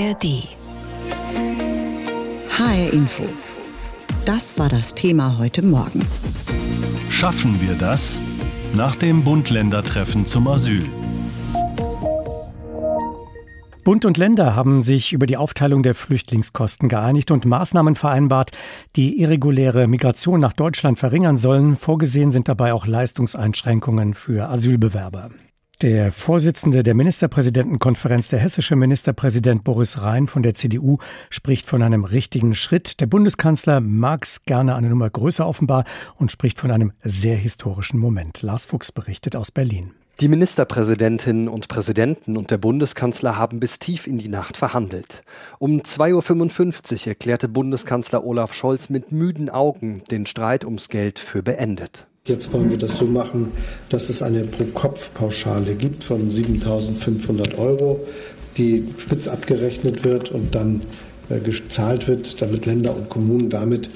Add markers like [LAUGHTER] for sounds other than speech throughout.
ARD. HR Info. Das war das Thema heute Morgen. Schaffen wir das? Nach dem Bund-Länder-Treffen zum Asyl. Bund und Länder haben sich über die Aufteilung der Flüchtlingskosten geeinigt und Maßnahmen vereinbart, die irreguläre Migration nach Deutschland verringern sollen. Vorgesehen sind dabei auch Leistungseinschränkungen für Asylbewerber. Der Vorsitzende der Ministerpräsidentenkonferenz, der hessische Ministerpräsident Boris Rhein von der CDU, spricht von einem richtigen Schritt. Der Bundeskanzler mag es gerne eine Nummer größer offenbar und spricht von einem sehr historischen Moment. Lars Fuchs berichtet aus Berlin. Die Ministerpräsidentinnen und Präsidenten und der Bundeskanzler haben bis tief in die Nacht verhandelt. Um 2.55 Uhr erklärte Bundeskanzler Olaf Scholz mit müden Augen den Streit ums Geld für beendet. Jetzt wollen wir das so machen, dass es eine Pro-Kopf-Pauschale gibt von 7.500 Euro, die spitz abgerechnet wird und dann äh, gezahlt wird, damit Länder und Kommunen damit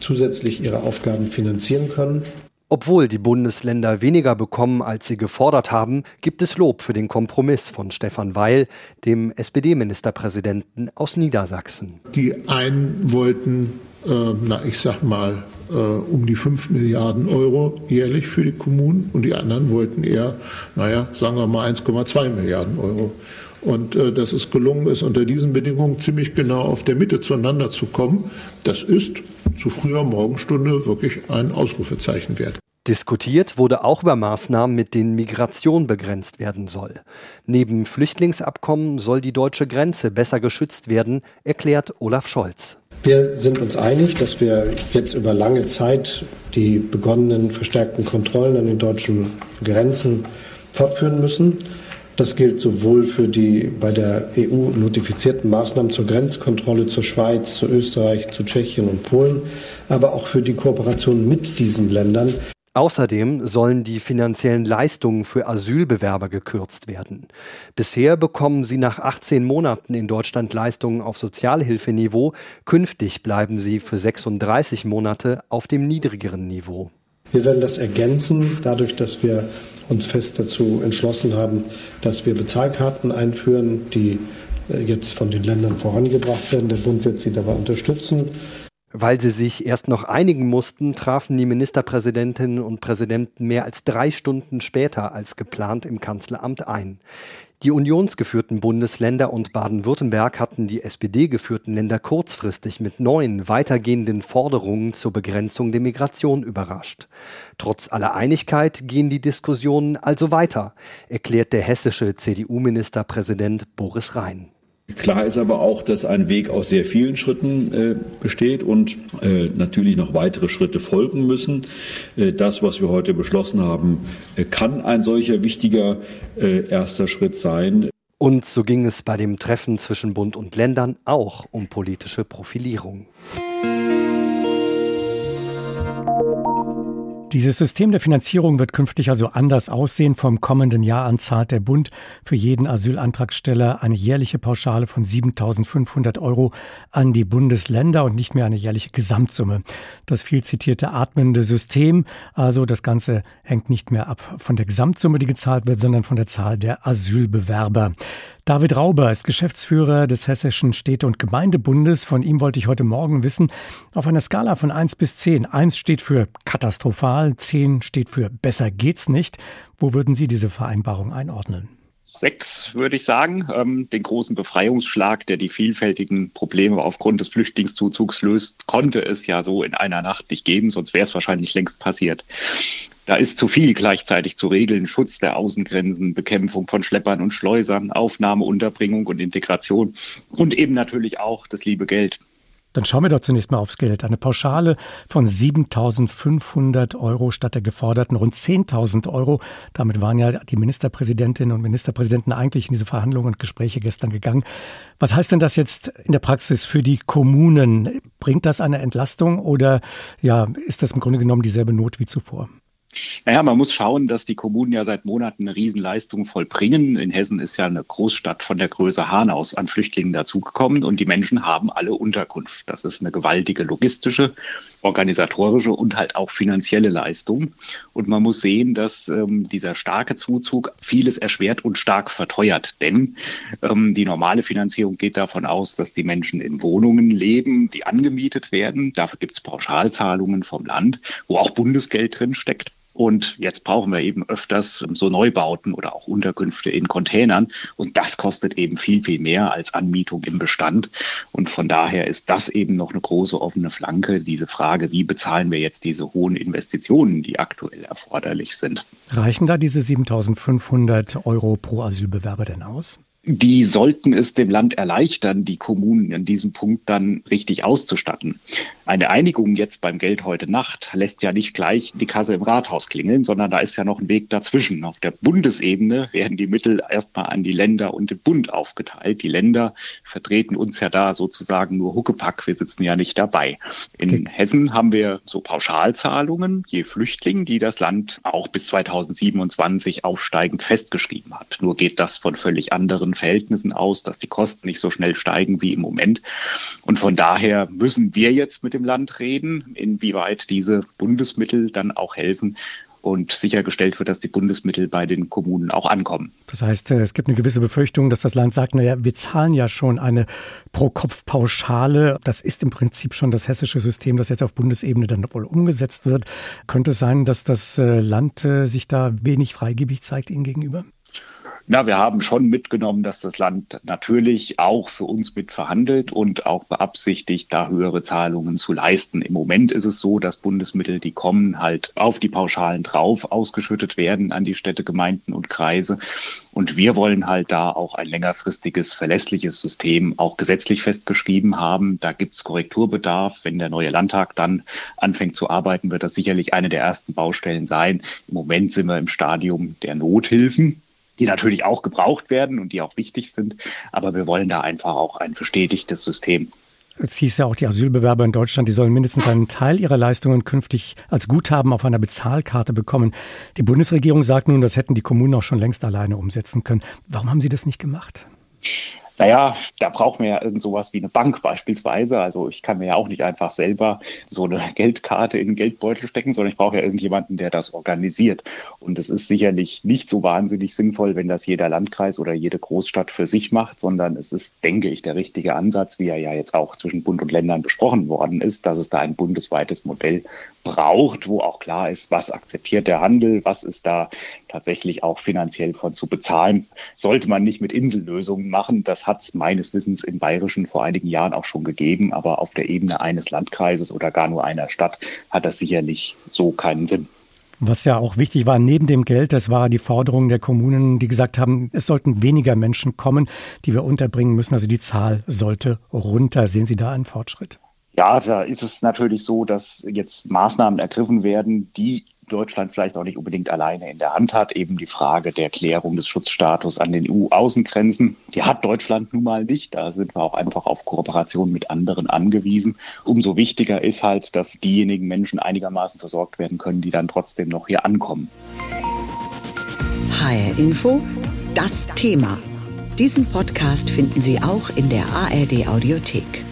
zusätzlich ihre Aufgaben finanzieren können. Obwohl die Bundesländer weniger bekommen, als sie gefordert haben, gibt es Lob für den Kompromiss von Stefan Weil, dem SPD-Ministerpräsidenten aus Niedersachsen. Die einen wollten, äh, na ich sag mal, äh, um die 5 Milliarden Euro jährlich für die Kommunen und die anderen wollten eher, naja, sagen wir mal 1,2 Milliarden Euro. Und äh, dass es gelungen ist, unter diesen Bedingungen ziemlich genau auf der Mitte zueinander zu kommen, das ist zu früher Morgenstunde wirklich ein Ausrufezeichen wert. Diskutiert wurde auch über Maßnahmen, mit denen Migration begrenzt werden soll. Neben Flüchtlingsabkommen soll die deutsche Grenze besser geschützt werden, erklärt Olaf Scholz. Wir sind uns einig, dass wir jetzt über lange Zeit die begonnenen verstärkten Kontrollen an den deutschen Grenzen fortführen müssen. Das gilt sowohl für die bei der EU notifizierten Maßnahmen zur Grenzkontrolle zur Schweiz, zu Österreich, zu Tschechien und Polen, aber auch für die Kooperation mit diesen Ländern. Außerdem sollen die finanziellen Leistungen für Asylbewerber gekürzt werden. Bisher bekommen sie nach 18 Monaten in Deutschland Leistungen auf Sozialhilfeniveau. Künftig bleiben sie für 36 Monate auf dem niedrigeren Niveau. Wir werden das ergänzen, dadurch, dass wir uns fest dazu entschlossen haben, dass wir Bezahlkarten einführen, die äh, jetzt von den Ländern vorangebracht werden. Der Bund wird sie dabei unterstützen. Weil sie sich erst noch einigen mussten, trafen die Ministerpräsidentinnen und Präsidenten mehr als drei Stunden später als geplant im Kanzleramt ein. Die unionsgeführten Bundesländer und Baden-Württemberg hatten die SPD-geführten Länder kurzfristig mit neuen, weitergehenden Forderungen zur Begrenzung der Migration überrascht. Trotz aller Einigkeit gehen die Diskussionen also weiter, erklärt der hessische CDU-Ministerpräsident Boris Rhein. Klar ist aber auch, dass ein Weg aus sehr vielen Schritten äh, besteht und äh, natürlich noch weitere Schritte folgen müssen. Äh, das, was wir heute beschlossen haben, äh, kann ein solcher wichtiger äh, erster Schritt sein. Und so ging es bei dem Treffen zwischen Bund und Ländern auch um politische Profilierung. Dieses System der Finanzierung wird künftig also anders aussehen. Vom kommenden Jahr an zahlt der Bund für jeden Asylantragsteller eine jährliche Pauschale von 7.500 Euro an die Bundesländer und nicht mehr eine jährliche Gesamtsumme. Das viel zitierte atmende System, also das Ganze hängt nicht mehr ab von der Gesamtsumme, die gezahlt wird, sondern von der Zahl der Asylbewerber. David Rauber ist Geschäftsführer des Hessischen Städte- und Gemeindebundes. Von ihm wollte ich heute Morgen wissen, auf einer Skala von 1 bis 10. 1 steht für katastrophal, 10 steht für besser geht's nicht. Wo würden Sie diese Vereinbarung einordnen? Sechs, würde ich sagen. Ähm, den großen Befreiungsschlag, der die vielfältigen Probleme aufgrund des Flüchtlingszuzugs löst, konnte es ja so in einer Nacht nicht geben, sonst wäre es wahrscheinlich längst passiert. Da ist zu viel gleichzeitig zu regeln. Schutz der Außengrenzen, Bekämpfung von Schleppern und Schleusern, Aufnahme, Unterbringung und Integration und eben natürlich auch das liebe Geld. Dann schauen wir doch zunächst mal aufs Geld. Eine Pauschale von 7.500 Euro statt der geforderten rund 10.000 Euro. Damit waren ja die Ministerpräsidentinnen und Ministerpräsidenten eigentlich in diese Verhandlungen und Gespräche gestern gegangen. Was heißt denn das jetzt in der Praxis für die Kommunen? Bringt das eine Entlastung oder ja, ist das im Grunde genommen dieselbe Not wie zuvor? Naja, man muss schauen, dass die Kommunen ja seit Monaten eine Riesenleistung vollbringen. In Hessen ist ja eine Großstadt von der Größe Hanaus an Flüchtlingen dazugekommen und die Menschen haben alle Unterkunft. Das ist eine gewaltige logistische organisatorische und halt auch finanzielle Leistung. Und man muss sehen, dass ähm, dieser starke Zuzug vieles erschwert und stark verteuert. Denn ähm, die normale Finanzierung geht davon aus, dass die Menschen in Wohnungen leben, die angemietet werden. Dafür gibt es Pauschalzahlungen vom Land, wo auch Bundesgeld drin steckt. Und jetzt brauchen wir eben öfters so Neubauten oder auch Unterkünfte in Containern. Und das kostet eben viel, viel mehr als Anmietung im Bestand. Und von daher ist das eben noch eine große offene Flanke, diese Frage, wie bezahlen wir jetzt diese hohen Investitionen, die aktuell erforderlich sind. Reichen da diese 7500 Euro pro Asylbewerber denn aus? Die sollten es dem Land erleichtern, die Kommunen an diesem Punkt dann richtig auszustatten. Eine Einigung jetzt beim Geld heute Nacht lässt ja nicht gleich die Kasse im Rathaus klingeln, sondern da ist ja noch ein Weg dazwischen. Auf der Bundesebene werden die Mittel erstmal an die Länder und den Bund aufgeteilt. Die Länder vertreten uns ja da sozusagen nur Huckepack. Wir sitzen ja nicht dabei. In okay. Hessen haben wir so Pauschalzahlungen je Flüchtling, die das Land auch bis 2027 aufsteigend festgeschrieben hat. Nur geht das von völlig anderen anderen Verhältnissen aus, dass die Kosten nicht so schnell steigen wie im Moment. Und von daher müssen wir jetzt mit dem Land reden, inwieweit diese Bundesmittel dann auch helfen, und sichergestellt wird, dass die Bundesmittel bei den Kommunen auch ankommen. Das heißt, äh, es gibt eine gewisse Befürchtung, dass das Land sagt, naja, wir zahlen ja schon eine Pro-Kopf-Pauschale. Das ist im Prinzip schon das hessische System, das jetzt auf Bundesebene dann wohl umgesetzt wird. Könnte es sein, dass das äh, Land äh, sich da wenig freigebig zeigt Ihnen gegenüber? Na, wir haben schon mitgenommen, dass das Land natürlich auch für uns mit verhandelt und auch beabsichtigt, da höhere Zahlungen zu leisten. Im Moment ist es so, dass Bundesmittel, die kommen, halt auf die Pauschalen drauf ausgeschüttet werden an die Städte, Gemeinden und Kreise. Und wir wollen halt da auch ein längerfristiges, verlässliches System auch gesetzlich festgeschrieben haben. Da gibt es Korrekturbedarf. Wenn der neue Landtag dann anfängt zu arbeiten, wird das sicherlich eine der ersten Baustellen sein. Im Moment sind wir im Stadium der Nothilfen die natürlich auch gebraucht werden und die auch wichtig sind. Aber wir wollen da einfach auch ein bestätigtes System. Es hieß ja auch, die Asylbewerber in Deutschland, die sollen mindestens einen Teil ihrer Leistungen künftig als Guthaben auf einer Bezahlkarte bekommen. Die Bundesregierung sagt nun, das hätten die Kommunen auch schon längst alleine umsetzen können. Warum haben Sie das nicht gemacht? Naja, da brauchen wir ja irgend sowas wie eine Bank beispielsweise. Also ich kann mir ja auch nicht einfach selber so eine [LAUGHS] Geldkarte in den Geldbeutel stecken, sondern ich brauche ja irgendjemanden, der das organisiert. Und es ist sicherlich nicht so wahnsinnig sinnvoll, wenn das jeder Landkreis oder jede Großstadt für sich macht, sondern es ist, denke ich, der richtige Ansatz, wie er ja jetzt auch zwischen Bund und Ländern besprochen worden ist, dass es da ein bundesweites Modell braucht, wo auch klar ist, was akzeptiert der Handel, was ist da tatsächlich auch finanziell von zu bezahlen. Sollte man nicht mit Insellösungen machen. Das hat es meines Wissens im Bayerischen vor einigen Jahren auch schon gegeben, aber auf der Ebene eines Landkreises oder gar nur einer Stadt hat das sicherlich so keinen Sinn. Was ja auch wichtig war, neben dem Geld, das war die Forderung der Kommunen, die gesagt haben, es sollten weniger Menschen kommen, die wir unterbringen müssen. Also die Zahl sollte runter. Sehen Sie da einen Fortschritt? Ja, da ist es natürlich so, dass jetzt Maßnahmen ergriffen werden, die Deutschland vielleicht auch nicht unbedingt alleine in der Hand hat. Eben die Frage der Klärung des Schutzstatus an den EU-Außengrenzen. Die hat Deutschland nun mal nicht. Da sind wir auch einfach auf Kooperation mit anderen angewiesen. Umso wichtiger ist halt, dass diejenigen Menschen einigermaßen versorgt werden können, die dann trotzdem noch hier ankommen. HR Info, das Thema. Diesen Podcast finden Sie auch in der ARD Audiothek.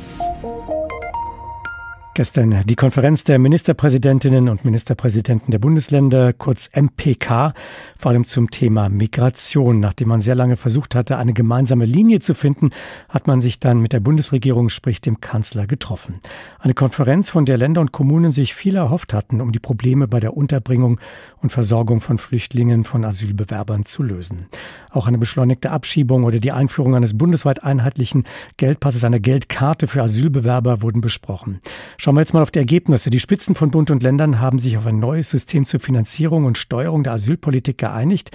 Gestern die Konferenz der Ministerpräsidentinnen und Ministerpräsidenten der Bundesländer, kurz MPK, vor allem zum Thema Migration. Nachdem man sehr lange versucht hatte, eine gemeinsame Linie zu finden, hat man sich dann mit der Bundesregierung, sprich dem Kanzler, getroffen. Eine Konferenz, von der Länder und Kommunen sich viel erhofft hatten, um die Probleme bei der Unterbringung und Versorgung von Flüchtlingen, von Asylbewerbern zu lösen. Auch eine beschleunigte Abschiebung oder die Einführung eines bundesweit einheitlichen Geldpasses, einer Geldkarte für Asylbewerber wurden besprochen. Schauen wir jetzt mal auf die Ergebnisse. Die Spitzen von Bund und Ländern haben sich auf ein neues System zur Finanzierung und Steuerung der Asylpolitik geeinigt.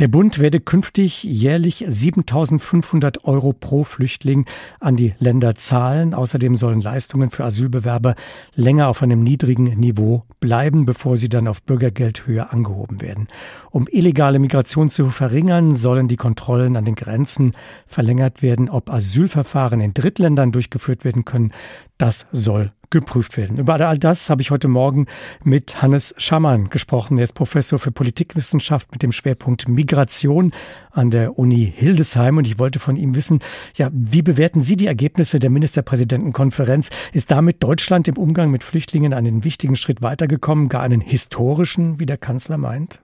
Der Bund werde künftig jährlich 7.500 Euro pro Flüchtling an die Länder zahlen. Außerdem sollen Leistungen für Asylbewerber länger auf einem niedrigen Niveau bleiben, bevor sie dann auf Bürgergeldhöhe angehoben werden. Um illegale Migration zu verringern, sollen die Kontrollen an den Grenzen verlängert werden. Ob Asylverfahren in Drittländern durchgeführt werden können, das soll geprüft werden. Über all das habe ich heute Morgen mit Hannes Schamann gesprochen. Er ist Professor für Politikwissenschaft mit dem Schwerpunkt Migration an der Uni Hildesheim. Und ich wollte von ihm wissen, ja, wie bewerten Sie die Ergebnisse der Ministerpräsidentenkonferenz? Ist damit Deutschland im Umgang mit Flüchtlingen einen wichtigen Schritt weitergekommen, gar einen historischen, wie der Kanzler meint?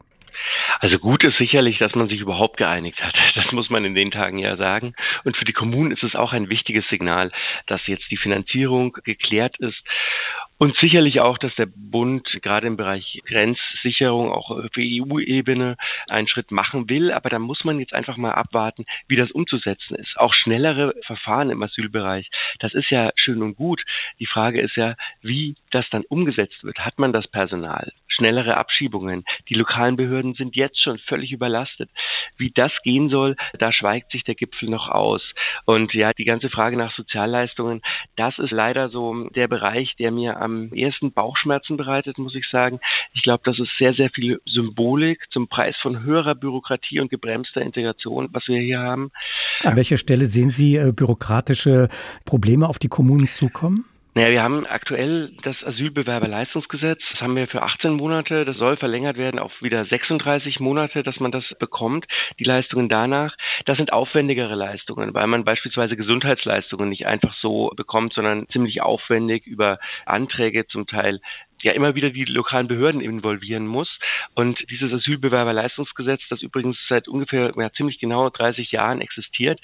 Also gut ist sicherlich, dass man sich überhaupt geeinigt hat. [LAUGHS] Das muss man in den Tagen ja sagen. Und für die Kommunen ist es auch ein wichtiges Signal, dass jetzt die Finanzierung geklärt ist und sicherlich auch, dass der Bund gerade im Bereich Grenzsicherung auch für EU-Ebene einen Schritt machen will. Aber da muss man jetzt einfach mal abwarten, wie das umzusetzen ist. Auch schnellere Verfahren im Asylbereich, das ist ja schön und gut. Die Frage ist ja, wie das dann umgesetzt wird. Hat man das Personal? Schnellere Abschiebungen. Die lokalen Behörden sind jetzt schon völlig überlastet. Wie das gehen soll, da schweigt sich der Gipfel noch aus. Und ja, die ganze Frage nach Sozialleistungen, das ist leider so der Bereich, der mir am ersten Bauchschmerzen bereitet, muss ich sagen. Ich glaube, das ist sehr, sehr viel Symbolik zum Preis von höherer Bürokratie und gebremster Integration, was wir hier haben. An welcher Stelle sehen Sie äh, bürokratische Probleme auf die Kommunen zukommen? Naja, wir haben aktuell das Asylbewerberleistungsgesetz. Das haben wir für 18 Monate. Das soll verlängert werden auf wieder 36 Monate, dass man das bekommt. Die Leistungen danach. Das sind aufwendigere Leistungen, weil man beispielsweise Gesundheitsleistungen nicht einfach so bekommt, sondern ziemlich aufwendig über Anträge zum Teil ja immer wieder die lokalen Behörden involvieren muss. Und dieses Asylbewerberleistungsgesetz, das übrigens seit ungefähr ja, ziemlich genau 30 Jahren existiert,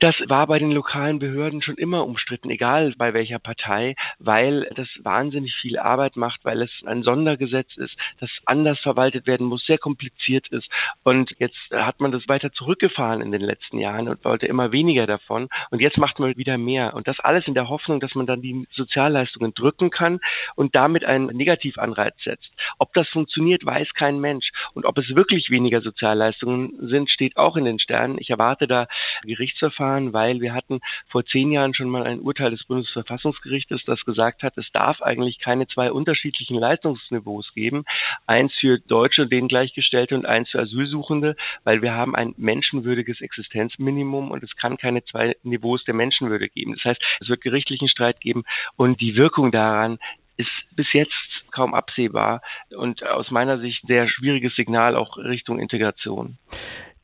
das war bei den lokalen Behörden schon immer umstritten, egal bei welcher Partei, weil das wahnsinnig viel Arbeit macht, weil es ein Sondergesetz ist, das anders verwaltet werden muss, sehr kompliziert ist. Und jetzt hat man das weiter zurückgefahren in den letzten Jahren und wollte immer weniger davon. Und jetzt macht man wieder mehr. Und das alles in der Hoffnung, dass man dann die Sozialleistungen drücken kann und damit einen Negativanreiz setzt. Ob das funktioniert, weiß kein Mensch. Und ob es wirklich weniger Sozialleistungen sind, steht auch in den Sternen. Ich erwarte da Gerichtsverfahren, weil wir hatten vor zehn Jahren schon mal ein Urteil des Bundesverfassungsgerichtes, das gesagt hat, es darf eigentlich keine zwei unterschiedlichen Leistungsniveaus geben. Eins für Deutsche, denen Gleichgestellte und eins für Asylsuchende, weil wir haben ein menschenwürdiges Existenzminimum und es kann keine zwei Niveaus der Menschenwürde geben. Das heißt, es wird gerichtlichen Streit geben und die Wirkung daran ist bis jetzt kaum absehbar und aus meiner Sicht sehr schwieriges Signal auch Richtung Integration.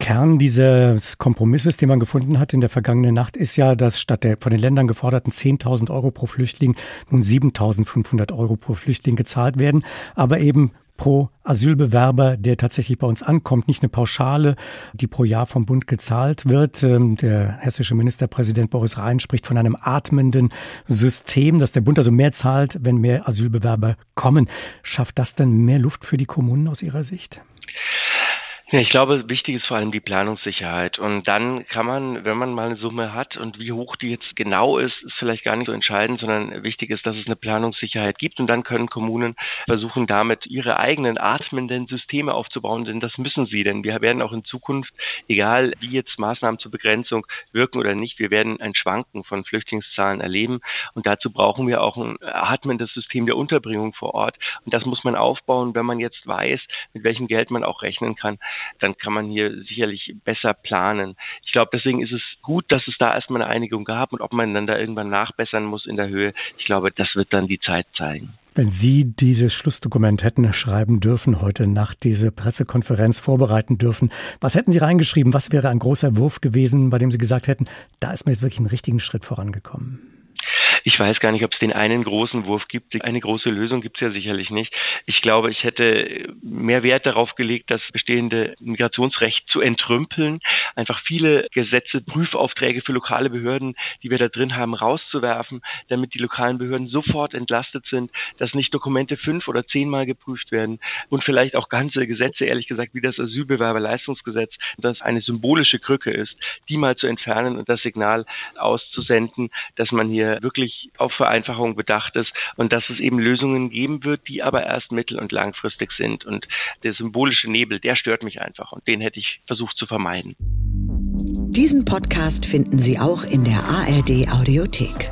Kern dieses Kompromisses, den man gefunden hat in der vergangenen Nacht, ist ja, dass statt der von den Ländern geforderten 10.000 Euro pro Flüchtling nun 7.500 Euro pro Flüchtling gezahlt werden, aber eben pro Asylbewerber, der tatsächlich bei uns ankommt, nicht eine Pauschale, die pro Jahr vom Bund gezahlt wird. Ähm, der hessische Ministerpräsident Boris Rhein spricht von einem atmenden System, dass der Bund also mehr zahlt, wenn mehr Asylbewerber kommen. Schafft das denn mehr Luft für die Kommunen aus Ihrer Sicht? Ja, ich glaube, wichtig ist vor allem die Planungssicherheit. Und dann kann man, wenn man mal eine Summe hat und wie hoch die jetzt genau ist, ist vielleicht gar nicht so entscheidend, sondern wichtig ist, dass es eine Planungssicherheit gibt. Und dann können Kommunen versuchen, damit ihre eigenen atmenden Systeme aufzubauen, denn das müssen sie. Denn wir werden auch in Zukunft, egal wie jetzt Maßnahmen zur Begrenzung wirken oder nicht, wir werden ein Schwanken von Flüchtlingszahlen erleben. Und dazu brauchen wir auch ein atmendes System der Unterbringung vor Ort. Und das muss man aufbauen, wenn man jetzt weiß, mit welchem Geld man auch rechnen kann dann kann man hier sicherlich besser planen. Ich glaube, deswegen ist es gut, dass es da erstmal eine Einigung gab und ob man dann da irgendwann nachbessern muss in der Höhe, ich glaube, das wird dann die Zeit zeigen. Wenn Sie dieses Schlussdokument hätten schreiben dürfen, heute Nacht diese Pressekonferenz vorbereiten dürfen, was hätten Sie reingeschrieben? Was wäre ein großer Wurf gewesen, bei dem Sie gesagt hätten, da ist man jetzt wirklich einen richtigen Schritt vorangekommen? Ich weiß gar nicht, ob es den einen großen Wurf gibt. Eine große Lösung gibt es ja sicherlich nicht. Ich glaube, ich hätte mehr Wert darauf gelegt, das bestehende Migrationsrecht zu entrümpeln, einfach viele Gesetze, Prüfaufträge für lokale Behörden, die wir da drin haben, rauszuwerfen, damit die lokalen Behörden sofort entlastet sind, dass nicht Dokumente fünf oder zehnmal geprüft werden und vielleicht auch ganze Gesetze, ehrlich gesagt, wie das Asylbewerberleistungsgesetz, das eine symbolische Krücke ist, die mal zu entfernen und das Signal auszusenden, dass man hier wirklich auf Vereinfachung bedacht ist und dass es eben Lösungen geben wird, die aber erst mittel- und langfristig sind. Und der symbolische Nebel, der stört mich einfach und den hätte ich versucht zu vermeiden. Diesen Podcast finden Sie auch in der ARD Audiothek.